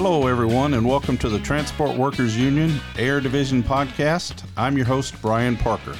Hello, everyone, and welcome to the Transport Workers Union Air Division podcast. I'm your host, Brian Parker.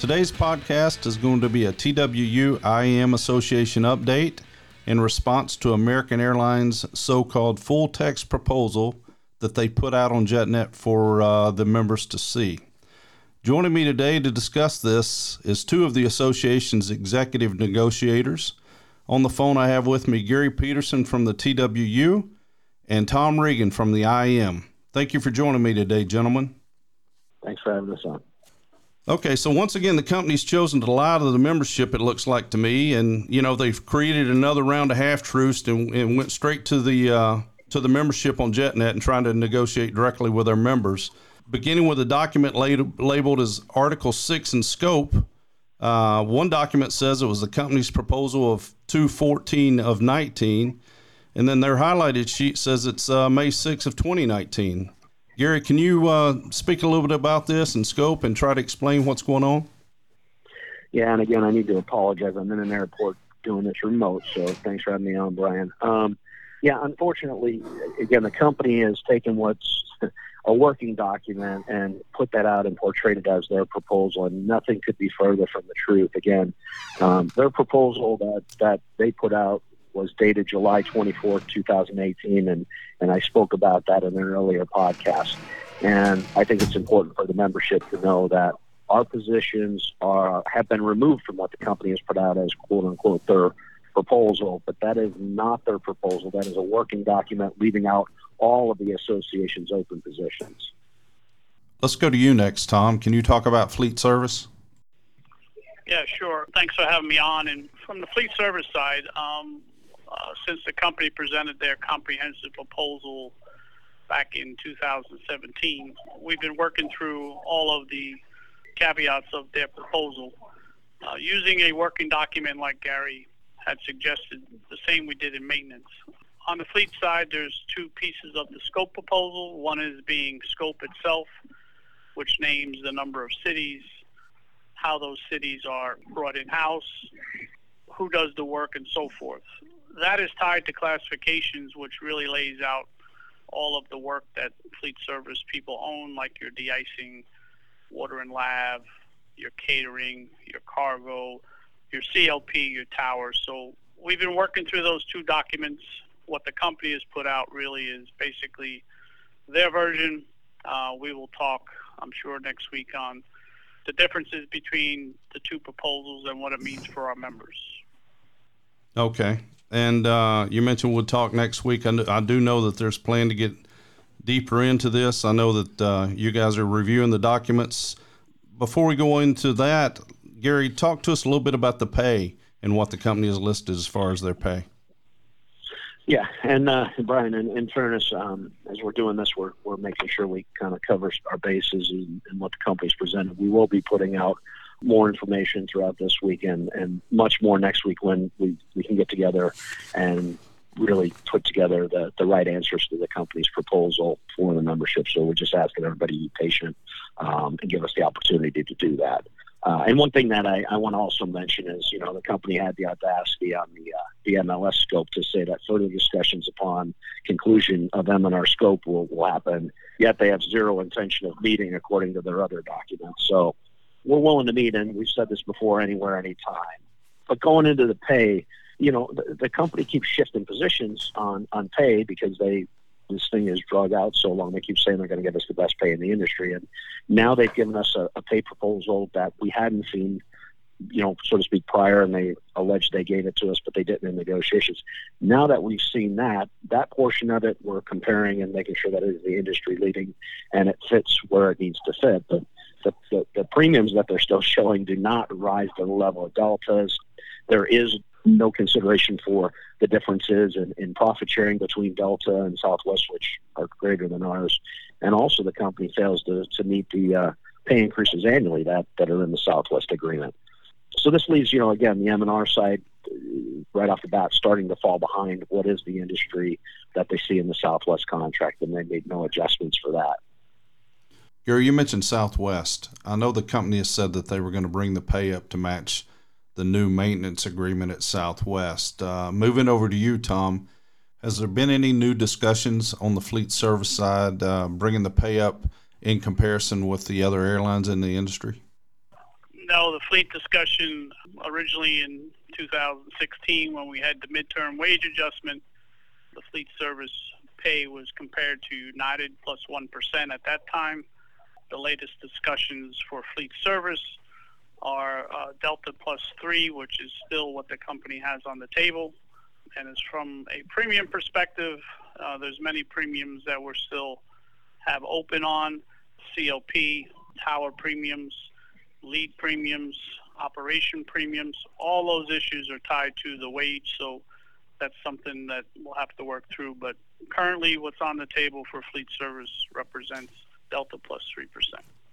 Today's podcast is going to be a TWU IAM Association update in response to American Airlines' so called full text proposal that they put out on JetNet for uh, the members to see. Joining me today to discuss this is two of the association's executive negotiators. On the phone, I have with me Gary Peterson from the TWU and Tom Regan from the IM. Thank you for joining me today, gentlemen. Thanks for having us on. Okay, so once again, the company's chosen to lie to the membership, it looks like to me. And, you know, they've created another round of half truce and, and, went straight to the, uh, to the membership on JetNet and trying to negotiate directly with their members beginning with a document labeled as Article 6 in scope. Uh, one document says it was the company's proposal of 214 of 19, and then their highlighted sheet says it's uh, May 6 of 2019. Gary, can you uh, speak a little bit about this and scope and try to explain what's going on? Yeah, and again, I need to apologize. I'm in an airport doing this remote, so thanks for having me on, Brian. Um, yeah, unfortunately, again, the company has taken what's a working document and put that out and portrayed it as their proposal, and nothing could be further from the truth. Again, um, their proposal that that they put out was dated July 24th, 2018, and and I spoke about that in an earlier podcast. And I think it's important for the membership to know that our positions are have been removed from what the company has put out as quote unquote their proposal, but that is not their proposal. That is a working document leaving out all of the association's open positions. Let's go to you next, Tom. Can you talk about fleet service? Yeah, sure. Thanks for having me on. And from the fleet service side, um, uh, since the company presented their comprehensive proposal back in 2017, we've been working through all of the caveats of their proposal. Uh, using a working document like Gary had suggested, the same we did in maintenance on the fleet side, there's two pieces of the scope proposal. One is being scope itself, which names the number of cities, how those cities are brought in house, who does the work, and so forth. That is tied to classifications, which really lays out all of the work that fleet service people own, like your de-icing, water and lav, your catering, your cargo, your CLP, your towers. So we've been working through those two documents what the company has put out really is basically their version. Uh, we will talk, I'm sure, next week on the differences between the two proposals and what it means for our members. Okay. And uh, you mentioned we'll talk next week. I, I do know that there's plan to get deeper into this. I know that uh, you guys are reviewing the documents. Before we go into that, Gary, talk to us a little bit about the pay and what the company has listed as far as their pay. Yeah, and uh, Brian, in, in fairness, um, as we're doing this, we're, we're making sure we kind of cover our bases and, and what the company's presented. We will be putting out more information throughout this weekend and much more next week when we, we can get together and really put together the, the right answers to the company's proposal for the membership. So we're just asking everybody to be patient um, and give us the opportunity to do that. Uh, and one thing that I, I want to also mention is, you know, the company had the audacity on the uh, the MLS scope to say that further discussions upon conclusion of M&R scope will, will happen. Yet they have zero intention of meeting, according to their other documents. So we're willing to meet, and we've said this before, anywhere, anytime. But going into the pay, you know, the, the company keeps shifting positions on on pay because they this thing is drug out so long. They keep saying they're going to give us the best pay in the industry, and now they've given us a, a pay proposal that we hadn't seen, you know, so to speak, prior, and they alleged they gave it to us, but they didn't in negotiations. Now that we've seen that, that portion of it, we're comparing and making sure that it is the industry leading, and it fits where it needs to fit. But the, the, the premiums that they're still showing do not rise to the level of Delta's. There is no consideration for the differences in, in profit sharing between Delta and Southwest, which are greater than ours. And also, the company fails to, to meet the uh, pay increases annually that, that are in the Southwest agreement. So this leaves, you know, again, the M&R side uh, right off the bat starting to fall behind what is the industry that they see in the Southwest contract, and they made no adjustments for that. Gary, you mentioned Southwest. I know the company has said that they were going to bring the pay up to match the new maintenance agreement at Southwest. Uh, moving over to you, Tom. Has there been any new discussions on the fleet service side, uh, bringing the pay up in comparison with the other airlines in the industry? No, the fleet discussion originally in 2016 when we had the midterm wage adjustment, the fleet service pay was compared to United plus 1 at that time. The latest discussions for fleet service are uh, Delta plus 3, which is still what the company has on the table. And as from a premium perspective, uh, there's many premiums that we're still have open on, CLP, tower premiums, lead premiums, operation premiums. All those issues are tied to the wage, so that's something that we'll have to work through. But currently, what's on the table for fleet service represents Delta plus 3%.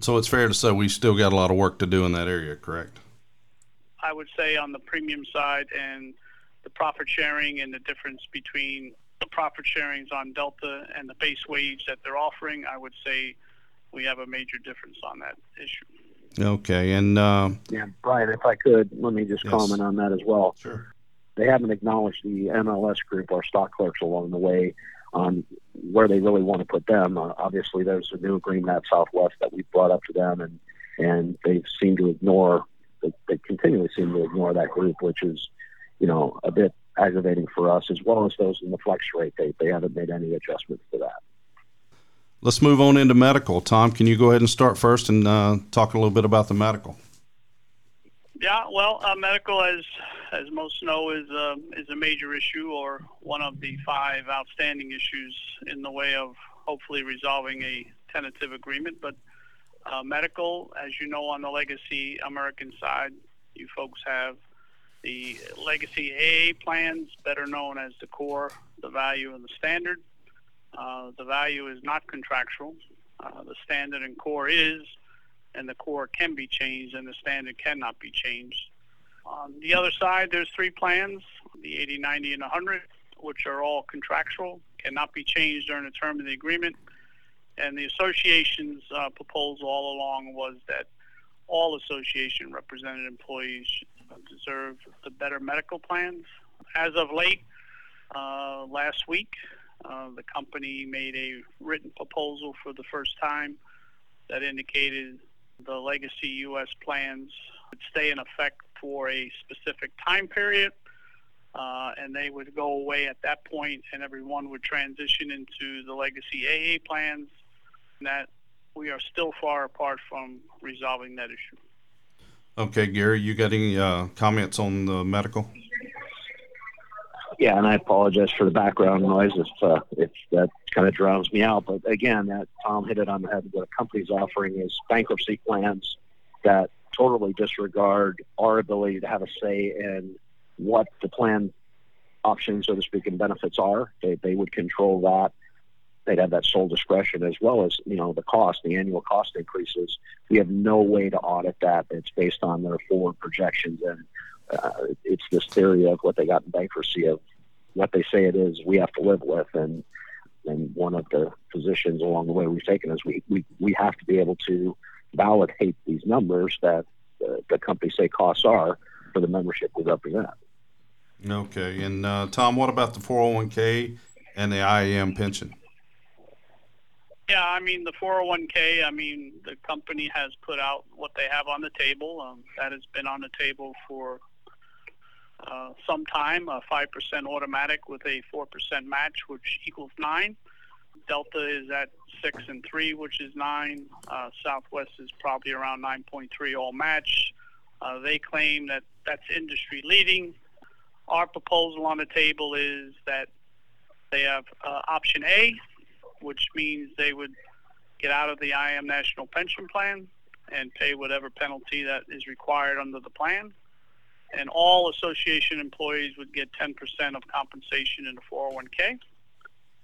So it's fair to say we still got a lot of work to do in that area, correct? I would say on the premium side and the profit sharing and the difference between the profit sharings on Delta and the base wage that they're offering, I would say we have a major difference on that issue. Okay, and uh, Yeah, Brian, if I could, let me just Yes. comment on that as well. sure. They haven't acknowledged the MLS group, our stock clerks along the way, on where they really want to put them. Uh, obviously, there's a new agreement at Southwest that we've brought up to them, and and they seem to ignore. They, they continually seem to ignore that group, which is, you know, a bit aggravating for us, as well as those in the flex rate. They they haven't made any adjustments to that. Let's move on into medical. Tom, can you go ahead and start first and uh, talk a little bit about the medical? Yeah, well, uh, medical, as as most know, is uh, is a major issue or one of the five outstanding issues in the way of hopefully resolving a tentative agreement. But uh, medical, as you know, on the legacy American side, you folks have the legacy AA plans, better known as the core, the value, and the standard. Uh, the value is not contractual. Uh, the standard and core is and the core can be changed and the standard cannot be changed. On the other side, there's three plans, the 80, 90, and 100, which are all contractual, cannot be changed during the term of the agreement. And the association's uh, proposal all along was that all association represented employees deserve the better medical plans. As of late, uh, last week, uh, the company made a written proposal for the first time that indicated the legacy U.S. plans would stay in effect for a specific time period, uh, and they would go away at that point, and everyone would transition into the legacy AA plans. And that we are still far apart from resolving that issue. Okay, Gary, you got any uh, comments on the medical? Yeah, and I apologize for the background noise if uh, if that kind of drowns me out. But again, that Tom hit it on the head. What a company's offering is bankruptcy plans that totally disregard our ability to have a say in what the plan options, so to speak, and benefits are. They they would control that. They'd have that sole discretion as well as you know the cost, the annual cost increases. We have no way to audit that. It's based on their forward projections and uh, it's this theory of what they got in bankruptcy of what they say it is we have to live with and and one of the positions along the way we've taken is we we, we have to be able to validate these numbers that the, the companies say costs are for the membership we represent. Okay, and uh, Tom, what about the 401k and the IAM pension? Yeah, I mean the 401k. I mean the company has put out what they have on the table. Um, that has been on the table for uh, some time. A five percent automatic with a four percent match, which equals nine. Delta is at six and three, which is nine. Uh, Southwest is probably around 9.3 all match. Uh, they claim that that's industry leading. Our proposal on the table is that they have uh, option A, which means they would get out of the IM National Pension Plan and pay whatever penalty that is required under the plan. And all association employees would get 10% of compensation in the 401k.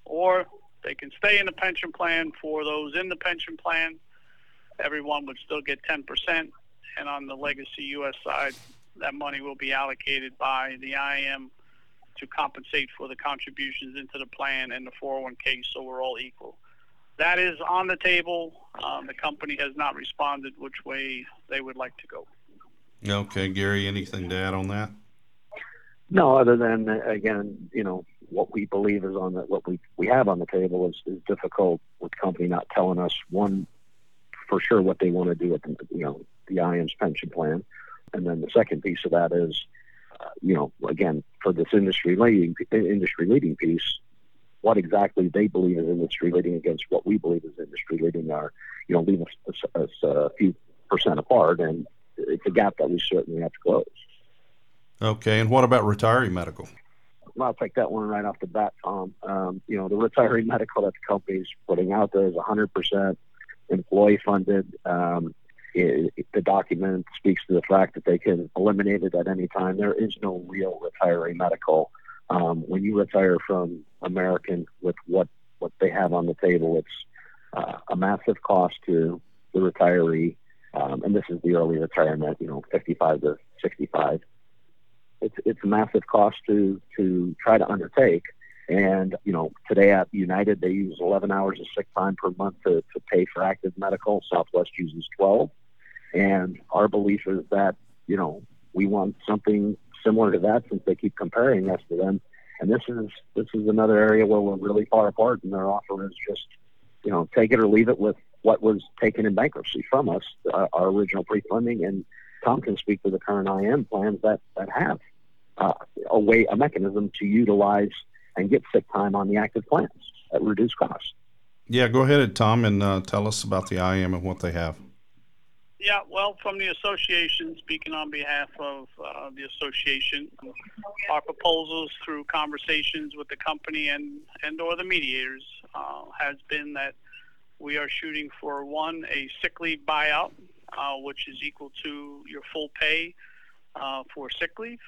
Or they can stay in the pension plan for those in the pension plan. Everyone would still get 10%. And on the Legacy US side, that money will be allocated by the IM to compensate for the contributions into the plan and the 401k so we're all equal. That is on the table. Um, the company has not responded which way they would like to go. Okay, Gary, anything to add on that? No, other than uh, again, you know, what we believe is on the what we we have on the table is, is difficult with the company not telling us one for sure what they want to do with the, you know the IAM's pension plan, and then the second piece of that is, uh, you know, again for this industry leading industry leading piece, what exactly they believe is industry leading against what we believe is industry leading are, you know, leave us, us, us a few percent apart, and it's a gap that we certainly have to close. Okay, and what about retiree medical? I'll take that one right off the bat, Tom. Um, you know, the retiree medical that the company's putting out there is 100% employee funded. Um, it, it, the document speaks to the fact that they can eliminate it at any time. There is no real retiree medical. Um, when you retire from American with what, what they have on the table, it's uh, a massive cost to the retiree. Um, and this is the early retirement, you know, 55 to 65 it's it's a massive cost to to try to undertake. And you know, today at United, they use 11 hours of sick time per month to, to pay for active medical. Southwest uses 12. And our belief is that you know we want something similar to that since they keep comparing us to them. And this is this is another area where we're really far apart, and their offer is just you know take it or leave it with what was taken in bankruptcy from us, uh, our original pre-funding, and Tom can speak to the current IM plans that, that have uh, a way, a mechanism to utilize and get sick time on the active plans at reduced cost. Yeah, go ahead, Tom, and uh, tell us about the IM and what they have. Yeah, well, from the association, speaking on behalf of uh, the association, our proposals through conversations with the company and and or the mediators uh, has been that we are shooting for one a sick leave buyout uh, which is equal to your full pay uh, for sick leave,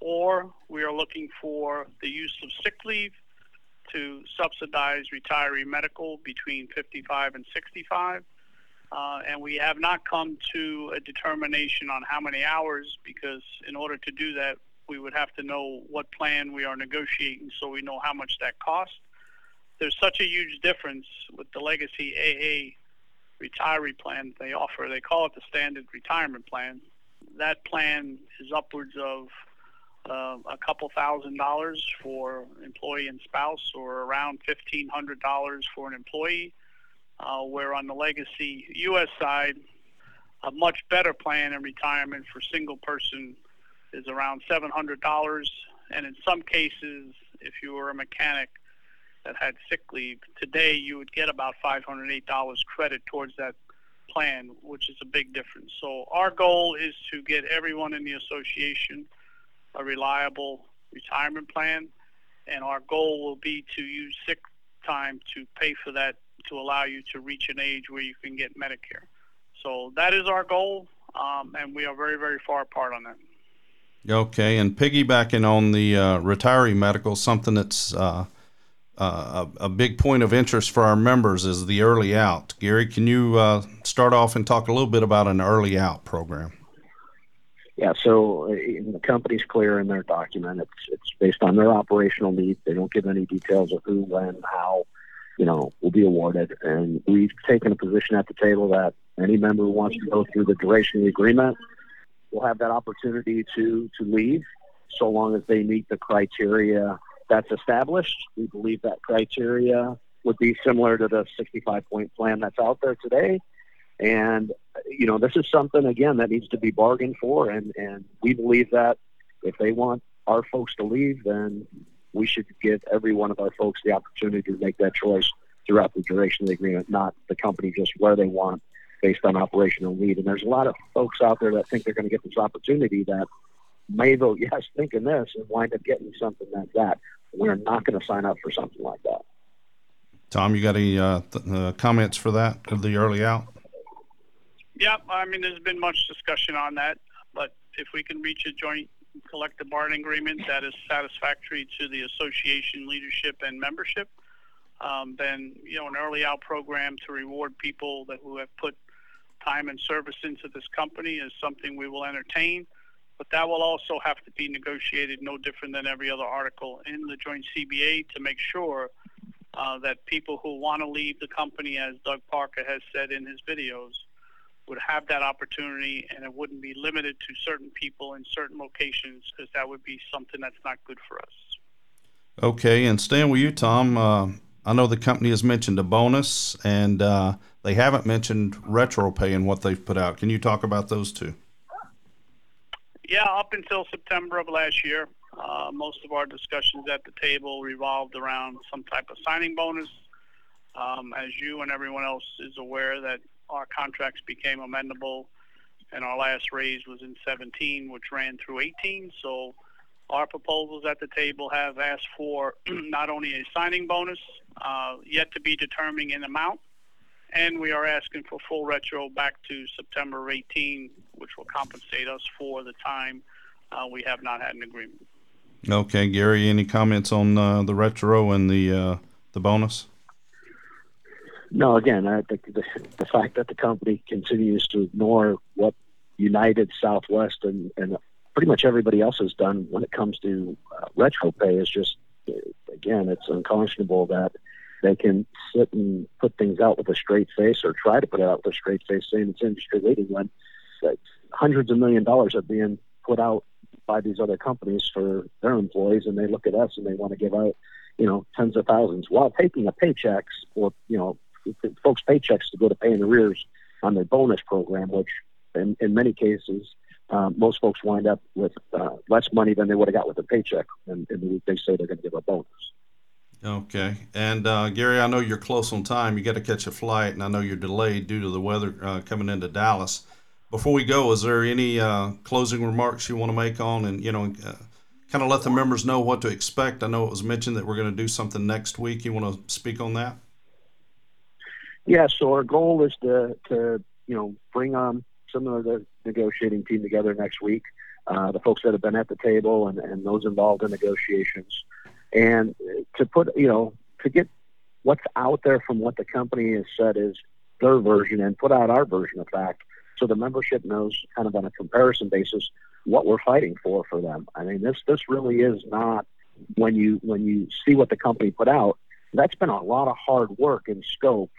or we are looking for the use of sick leave to subsidize retiree medical between 55 and 65. Uh, and we have not come to a determination on how many hours because in order to do that, we would have to know what plan we are negotiating so we know how much that costs. There's such a huge difference with the legacy AA retiree plan they offer. They call it the standard retirement plan. That plan is upwards of uh, a couple thousand dollars for employee and spouse, or around fifteen hundred dollars for an employee. Uh, where on the legacy U.S. side, a much better plan in retirement for single person is around seven hundred dollars, and in some cases, if you were a mechanic, that had sick leave, today you would get about $508 credit towards that plan, which is a big difference. So our goal is to get everyone in the association a reliable retirement plan, and our goal will be to use sick time to pay for that to allow you to reach an age where you can get Medicare. So that is our goal, um, and we are very, very far apart on that. Okay, and piggybacking on the uh, retiree medical, something that's uh, uh, a, a, big point of interest for our members is the early out. Gary, can you uh, start off and talk a little bit about an early out program? Yeah, so uh, the company's clear in their document. It's it's based on their operational needs. They don't give any details of who, when, how, you know, will be awarded. And we've taken a position at the table that any member who wants to go through the duration of the agreement will have that opportunity to to leave, so long as they meet the criteria that's established. We believe that criteria would be similar to the 65 point plan that's out there today. And, you know, this is something, again, that needs to be bargained for. And, and we believe that if they want our folks to leave, then we should give every one of our folks the opportunity to make that choice throughout the duration of the agreement, not the company just where they want based on operational need. And there's a lot of folks out there that think they're going to get this opportunity that may vote yes, thinking this, and wind up getting something like that. We're not going to sign up for something like that. Tom, you got any uh, th- uh, comments for that of the early out? Yeah, I mean, there's been much discussion on that, but if we can reach a joint collective bargaining agreement that is satisfactory to the association leadership and membership, um, then you know an early out program to reward people that who have put time and service into this company is something we will entertain but that will also have to be negotiated no different than every other article in the joint CBA to make sure uh, that people who want to leave the company, as Doug Parker has said in his videos, would have that opportunity and it wouldn't be limited to certain people in certain locations because that would be something that's not good for us. Okay, and staying with you, Tom, uh, I know the company has mentioned a bonus, and uh, they haven't mentioned retro pay and what they've put out. Can you talk about those two? Yeah, up until September of last year, uh, most of our discussions at the table revolved around some type of signing bonus. Um, as you and everyone else is aware, that our contracts became amendable, and our last raise was in 17, which ran through 18. So our proposals at the table have asked for not only a signing bonus, uh, yet to be determined in amount, and we are asking for full retro back to September 18, which will compensate us for the time uh, we have not had an agreement. Okay, Gary, any comments on uh, the retro and the uh, the bonus? No, again, I think the, the fact that the company continues to ignore what United, Southwest, and, and pretty much everybody else has done when it comes to uh, retro pay is just, again, it's unconscionable that they can sit and put things out with a straight face or try to put it out with a straight face saying it's industry leading when hundreds of million dollars are being put out by these other companies for their employees and they look at us and they want to give out you know tens of thousands while taking a paychecks or you know folks paychecks to go to pay in arrears on their bonus program which in, in many cases um, most folks wind up with uh, less money than they would have got with a paycheck and, and they say they're going to give a bonus Okay. And uh, Gary, I know you're close on time. You got to catch a flight, and I know you're delayed due to the weather uh, coming into Dallas. Before we go, is there any uh, closing remarks you want to make on, and you know, uh, kind of let the members know what to expect? I know it was mentioned that we're going to do something next week. You want to speak on that? Yeah. So our goal is to to you know bring on some of the negotiating team together next week. Uh, the folks that have been at the table and, and those involved in negotiations and to put you know to get what's out there from what the company has said is their version and put out our version of fact so the membership knows kind of on a comparison basis what we're fighting for for them i mean this this really is not when you when you see what the company put out that's been a lot of hard work and scope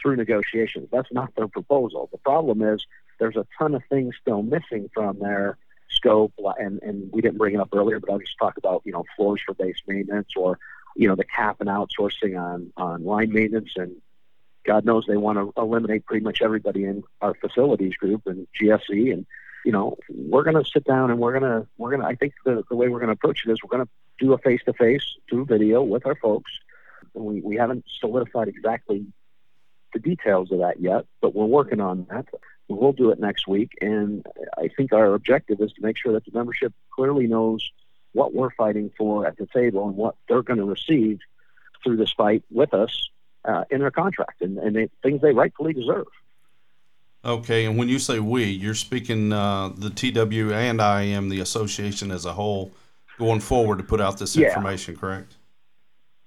through negotiations that's not their proposal the problem is there's a ton of things still missing from their scope, and, and we didn't bring it up earlier, but I'll just talk about, you know, floors for base maintenance or, you know, the cap and outsourcing on, on line maintenance. And God knows they want to eliminate pretty much everybody in our facilities group and GSE. And, you know, we're going to sit down and we're going to, we're going to, I think the, the way we're going to approach it is we're going to do a face to face through video with our folks. We, we haven't solidified exactly the details of that yet, but we're working on that. We'll do it next week, and I think our objective is to make sure that the membership clearly knows what we're fighting for at the table and what they're going to receive through this fight with us uh, in their contract and, and they, things they rightfully deserve. Okay, and when you say we, you're speaking uh, the TW and IAM, the association as a whole, going forward to put out this yeah. information, correct?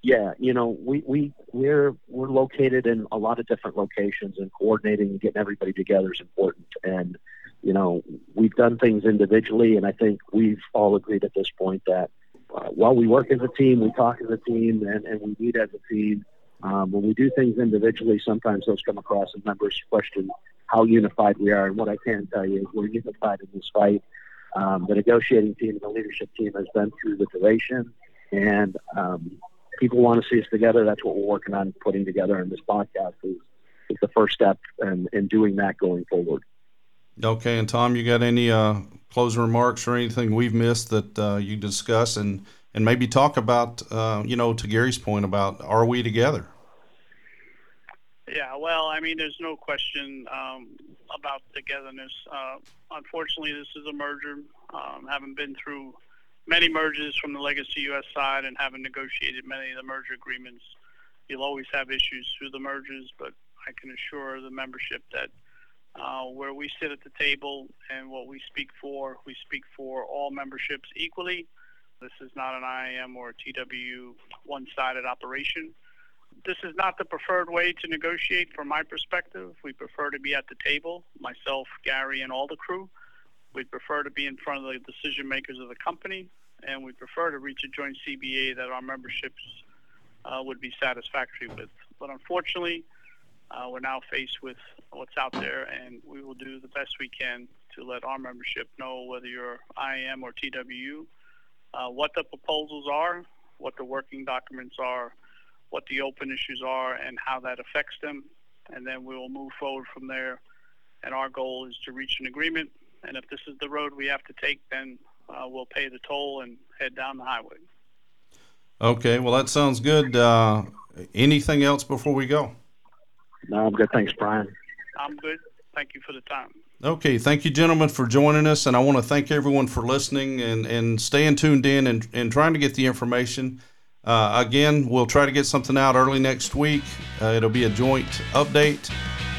yeah, you know, we we we're we're located in a lot of different locations, and coordinating and getting everybody together is important. And you know, we've done things individually, and I think we've all agreed at this point that uh, while we work as a team, we talk as a team, and, and we meet as a team. Um, when we do things individually, sometimes those come across, and members question how unified we are. And what I can tell you is we're unified in this fight. Um, the negotiating team and the leadership team has been through the duration, and um, people want to see us together. That's what we're working on putting together, and this podcast is, is the first step in, in doing that going forward. Okay, and Tom, you got any uh, closing remarks or anything we've missed that uh, you discuss, and and maybe talk about, uh, you know, to Gary's point about are we together? Yeah, well, I mean, there's no question um, about togetherness. Uh, unfortunately, this is a merger. Um, having been through many mergers from the legacy U.S. side and having negotiated many of the merger agreements, you'll always have issues through the mergers, but I can assure the membership that uh, where we sit at the table and what we speak for, we speak for all memberships equally. This is not an IAM or TW one-sided operation. This is not the preferred way to negotiate from my perspective. We prefer to be at the table, myself, Gary, and all the crew. We'd prefer to be in front of the decision makers of the company, and we prefer to reach a joint CBA that our memberships uh, would be satisfactory with. But unfortunately, uh, we're now faced with what's out there, and we will do the best we can to let our membership know whether you're IAM or TWU, uh, what the proposals are, what the working documents are, what the open issues are, and how that affects them. And then we will move forward from there. And our goal is to reach an agreement. And if this is the road we have to take, then uh, we'll pay the toll and head down the highway. Okay, well, that sounds good. Uh, anything else before we go? No, I'm good. Thanks, Brian. I'm good. Thank you for the time. Okay, thank you, gentlemen, for joining us. And I want to thank everyone for listening and, and staying tuned in and, and trying to get the information. Uh, again, we'll try to get something out early next week. Uh, it'll be a joint update.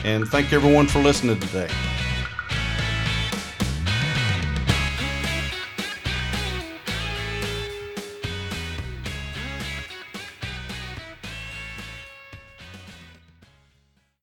And thank everyone for listening today.